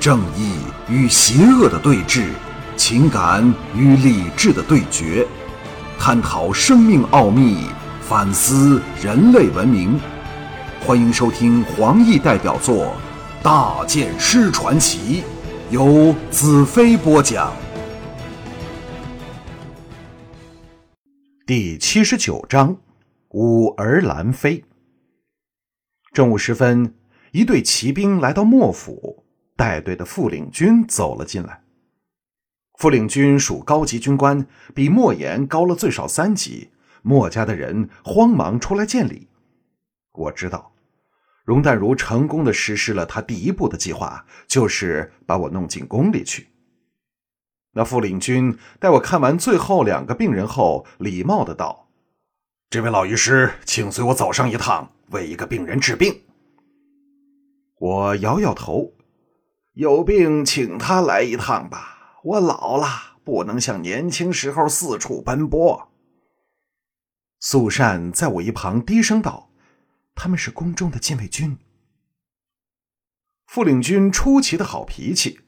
正义与邪恶的对峙，情感与理智的对决，探讨生命奥秘，反思人类文明。欢迎收听黄奕代表作《大剑师传奇》，由子飞播讲。第七十九章：五儿兰妃。正午时分，一队骑兵来到莫府。带队的副领军走了进来。副领军属高级军官，比莫言高了最少三级。莫家的人慌忙出来见礼。我知道，容淡如成功的实施了他第一步的计划，就是把我弄进宫里去。那副领军待我看完最后两个病人后，礼貌的道：“这位老医师，请随我走上一趟，为一个病人治病。”我摇摇头。有病请他来一趟吧，我老了，不能像年轻时候四处奔波。素善在我一旁低声道：“他们是宫中的禁卫军。”副领军出奇的好脾气，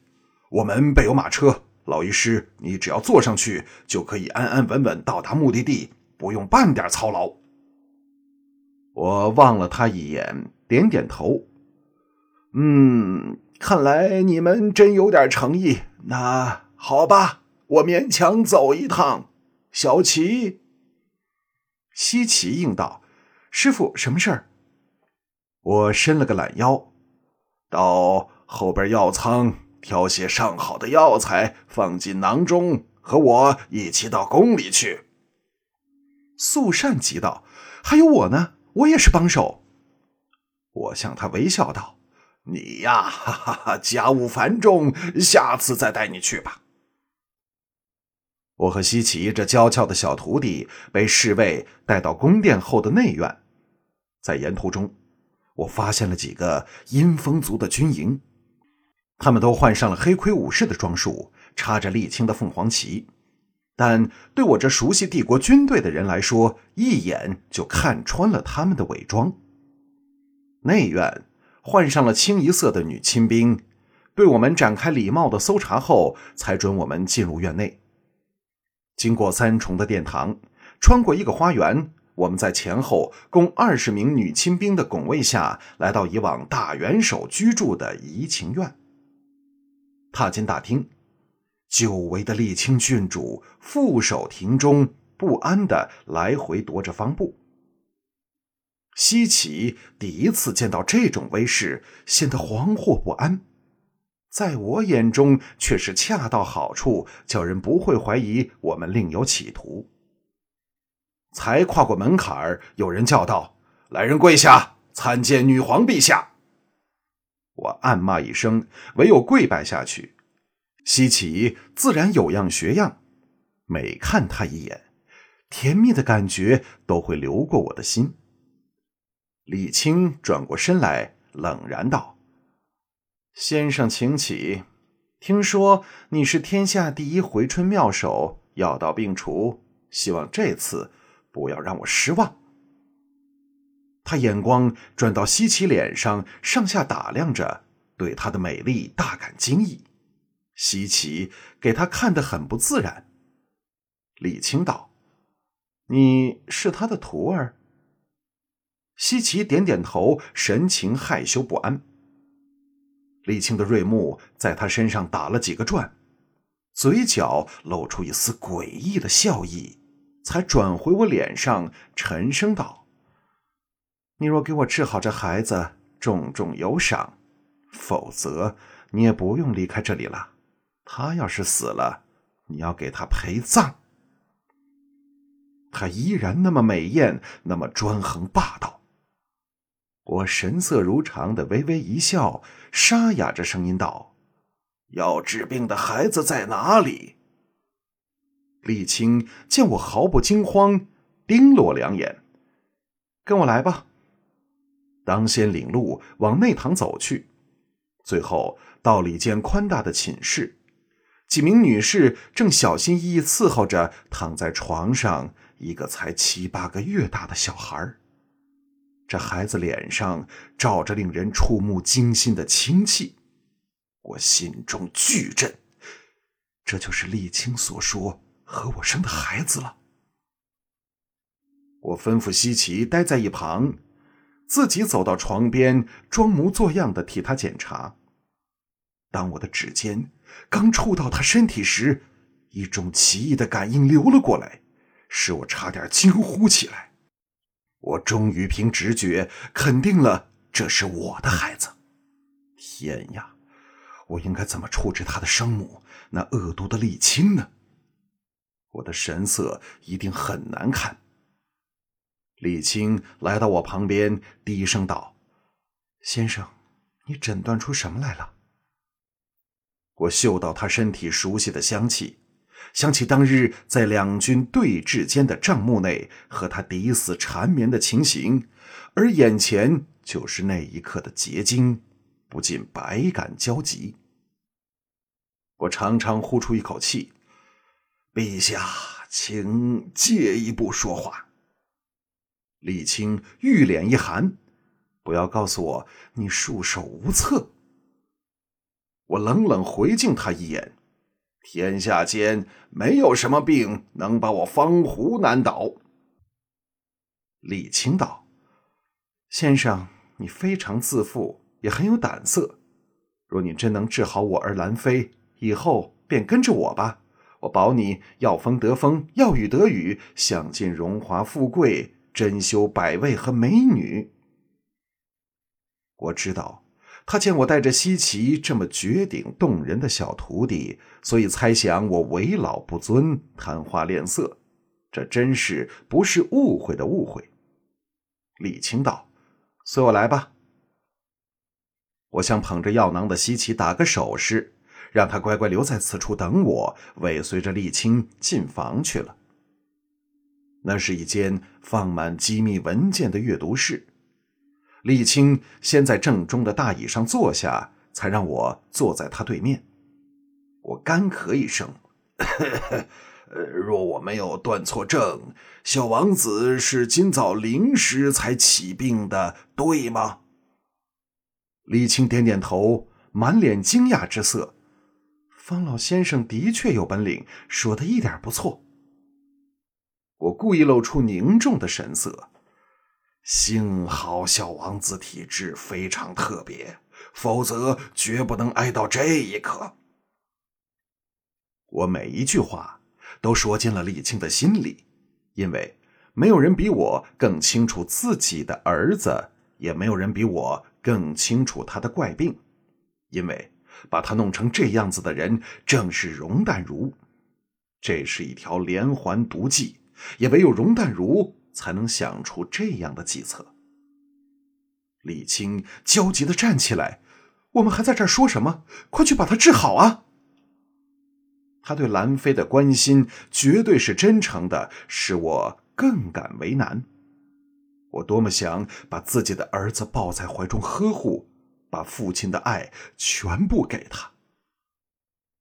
我们备有马车，老医师，你只要坐上去，就可以安安稳稳到达目的地，不用半点操劳。我望了他一眼，点点头，嗯。看来你们真有点诚意。那好吧，我勉强走一趟。小齐，西岐应道：“师傅，什么事儿？”我伸了个懒腰，到后边药仓挑些上好的药材，放进囊中，和我一起到宫里去。素善急道：“还有我呢，我也是帮手。”我向他微笑道。你呀，哈哈哈，家务繁重，下次再带你去吧。我和西奇这娇俏的小徒弟被侍卫带到宫殿后的内院，在沿途中，我发现了几个阴风族的军营，他们都换上了黑盔武士的装束，插着沥青的凤凰旗，但对我这熟悉帝国军队的人来说，一眼就看穿了他们的伪装。内院。换上了清一色的女亲兵，对我们展开礼貌的搜查后，才准我们进入院内。经过三重的殿堂，穿过一个花园，我们在前后共二十名女亲兵的拱卫下来到以往大元首居住的怡情院。踏进大厅，久违的沥青郡主负手庭中，不安的来回踱着方步。西岐第一次见到这种威势，显得惶惑不安，在我眼中却是恰到好处，叫人不会怀疑我们另有企图。才跨过门槛儿，有人叫道：“来人跪下，参见女皇陛下。”我暗骂一声，唯有跪拜下去。西岐自然有样学样，每看他一眼，甜蜜的感觉都会流过我的心。李青转过身来，冷然道：“先生，请起。听说你是天下第一回春妙手，药到病除，希望这次不要让我失望。”他眼光转到西岐脸上，上下打量着，对她的美丽大感惊异。西岐给他看得很不自然。李青道：“你是他的徒儿？”西奇点点头，神情害羞不安。李青的瑞目在他身上打了几个转，嘴角露出一丝诡异的笑意，才转回我脸上，沉声道：“你若给我治好这孩子，重重有赏；否则，你也不用离开这里了。他要是死了，你要给他陪葬。”他依然那么美艳，那么专横霸道。我神色如常的微微一笑，沙哑着声音道：“要治病的孩子在哪里？”李青见我毫不惊慌，盯了我两眼，跟我来吧。当先领路往内堂走去，最后到了一间宽大的寝室，几名女士正小心翼翼伺候着躺在床上一个才七八个月大的小孩儿。这孩子脸上照着令人触目惊心的清气，我心中巨震，这就是丽青所说和我生的孩子了。我吩咐西奇待在一旁，自己走到床边，装模作样的替他检查。当我的指尖刚触到他身体时，一种奇异的感应流了过来，使我差点惊呼起来。我终于凭直觉肯定了这是我的孩子。天呀，我应该怎么处置他的生母那恶毒的沥青呢？我的神色一定很难看。沥青来到我旁边，低声道：“先生，你诊断出什么来了？”我嗅到他身体熟悉的香气。想起当日在两军对峙间的帐幕内和他抵死缠绵的情形，而眼前就是那一刻的结晶，不禁百感交集。我长长呼出一口气：“陛下，请借一步说话。”李青玉脸一寒：“不要告诉我你束手无策。”我冷冷回敬他一眼。天下间没有什么病能把我方湖难倒。李清道：“先生，你非常自负，也很有胆色。若你真能治好我儿兰妃，以后便跟着我吧。我保你要风得风，要雨得雨，享尽荣华富贵，珍馐百味和美女。我知道。”他见我带着西岐这么绝顶动人的小徒弟，所以猜想我为老不尊，贪花恋色。这真是不是误会的误会。李清道：“随我来吧。”我向捧着药囊的西岐打个手势，让他乖乖留在此处等我，尾随着沥青进房去了。那是一间放满机密文件的阅读室。李青先在正中的大椅上坐下，才让我坐在他对面。我干咳一声：“若我没有断错症，小王子是今早零时才起病的，对吗？”李青点点头，满脸惊讶之色：“方老先生的确有本领，说的一点不错。”我故意露出凝重的神色。幸好小王子体质非常特别，否则绝不能挨到这一刻。我每一句话都说进了李青的心里，因为没有人比我更清楚自己的儿子，也没有人比我更清楚他的怪病，因为把他弄成这样子的人正是容淡如，这是一条连环毒计，也唯有容淡如。才能想出这样的计策。李青焦急的站起来：“我们还在这儿说什么？快去把他治好啊！”他对兰妃的关心绝对是真诚的，使我更感为难。我多么想把自己的儿子抱在怀中呵护，把父亲的爱全部给他。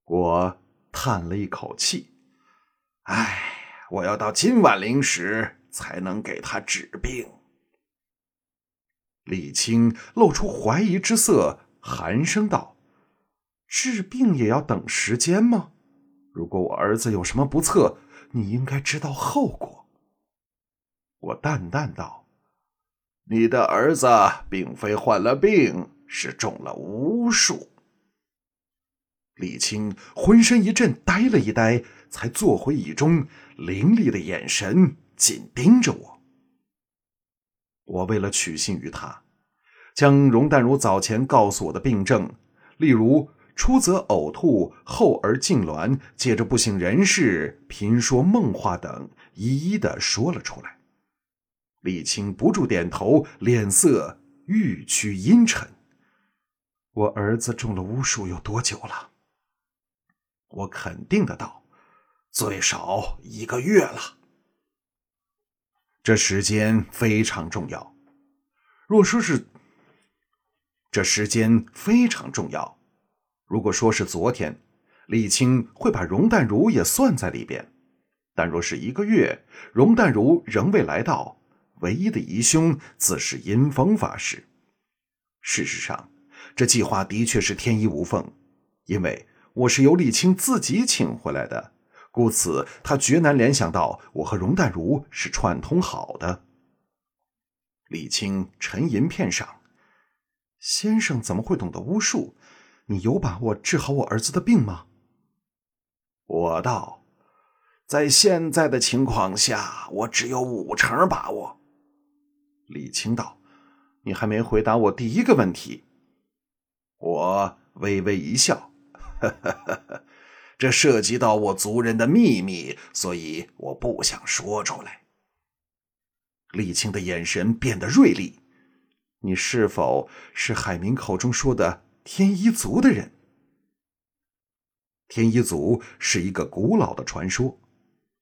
我叹了一口气：“唉，我要到今晚零时。”才能给他治病。李青露出怀疑之色，寒声道：“治病也要等时间吗？如果我儿子有什么不测，你应该知道后果。”我淡淡道：“你的儿子并非患了病，是中了巫术。”李青浑身一震，呆了一呆，才坐回椅中，凌厉的眼神。紧盯着我。我为了取信于他，将容淡如早前告诉我的病症，例如出则呕吐，后而痉挛，接着不省人事、频说梦话等，一一的说了出来。李青不住点头，脸色愈趋阴沉。我儿子中了巫术有多久了？我肯定的道：最少一个月了。这时间非常重要。若说是这时间非常重要，如果说是昨天，李青会把容淡如也算在里边。但若是一个月，容淡如仍未来到，唯一的疑凶自是阴风法师。事实上，这计划的确是天衣无缝，因为我是由李青自己请回来的，故此他绝难联想到我和容淡如是串通好的。李青沉吟片晌，先生怎么会懂得巫术？你有把握治好我儿子的病吗？我道，在现在的情况下，我只有五成把握。李青道：“你还没回答我第一个问题。”我微微一笑：“这涉及到我族人的秘密，所以我不想说出来。”李青的眼神变得锐利：“你是否是海明口中说的天一族的人？”天一族是一个古老的传说，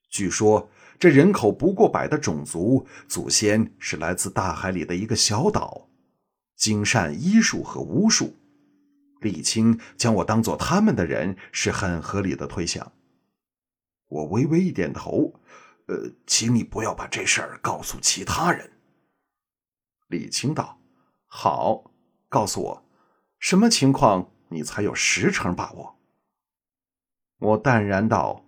据说这人口不过百的种族，祖先是来自大海里的一个小岛，精善医术和巫术。沥青将我当做他们的人是很合理的推想。我微微一点头，呃，请你不要把这事儿告诉其他人。李青道：“好，告诉我，什么情况你才有十成把握？”我淡然道：“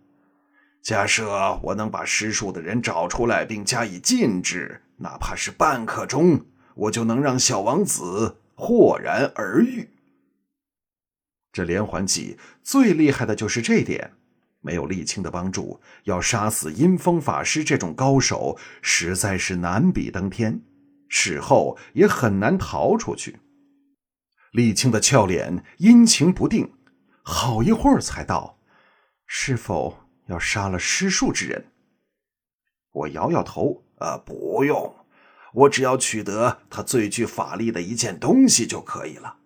假设我能把施术的人找出来并加以禁止，哪怕是半刻钟，我就能让小王子豁然而愈。这连环计最厉害的就是这点，没有沥青的帮助，要杀死阴风法师这种高手，实在是难比登天，事后也很难逃出去。”沥青的俏脸阴晴不定，好一会儿才道。是否要杀了施术之人？我摇摇头，呃，不用，我只要取得他最具法力的一件东西就可以了。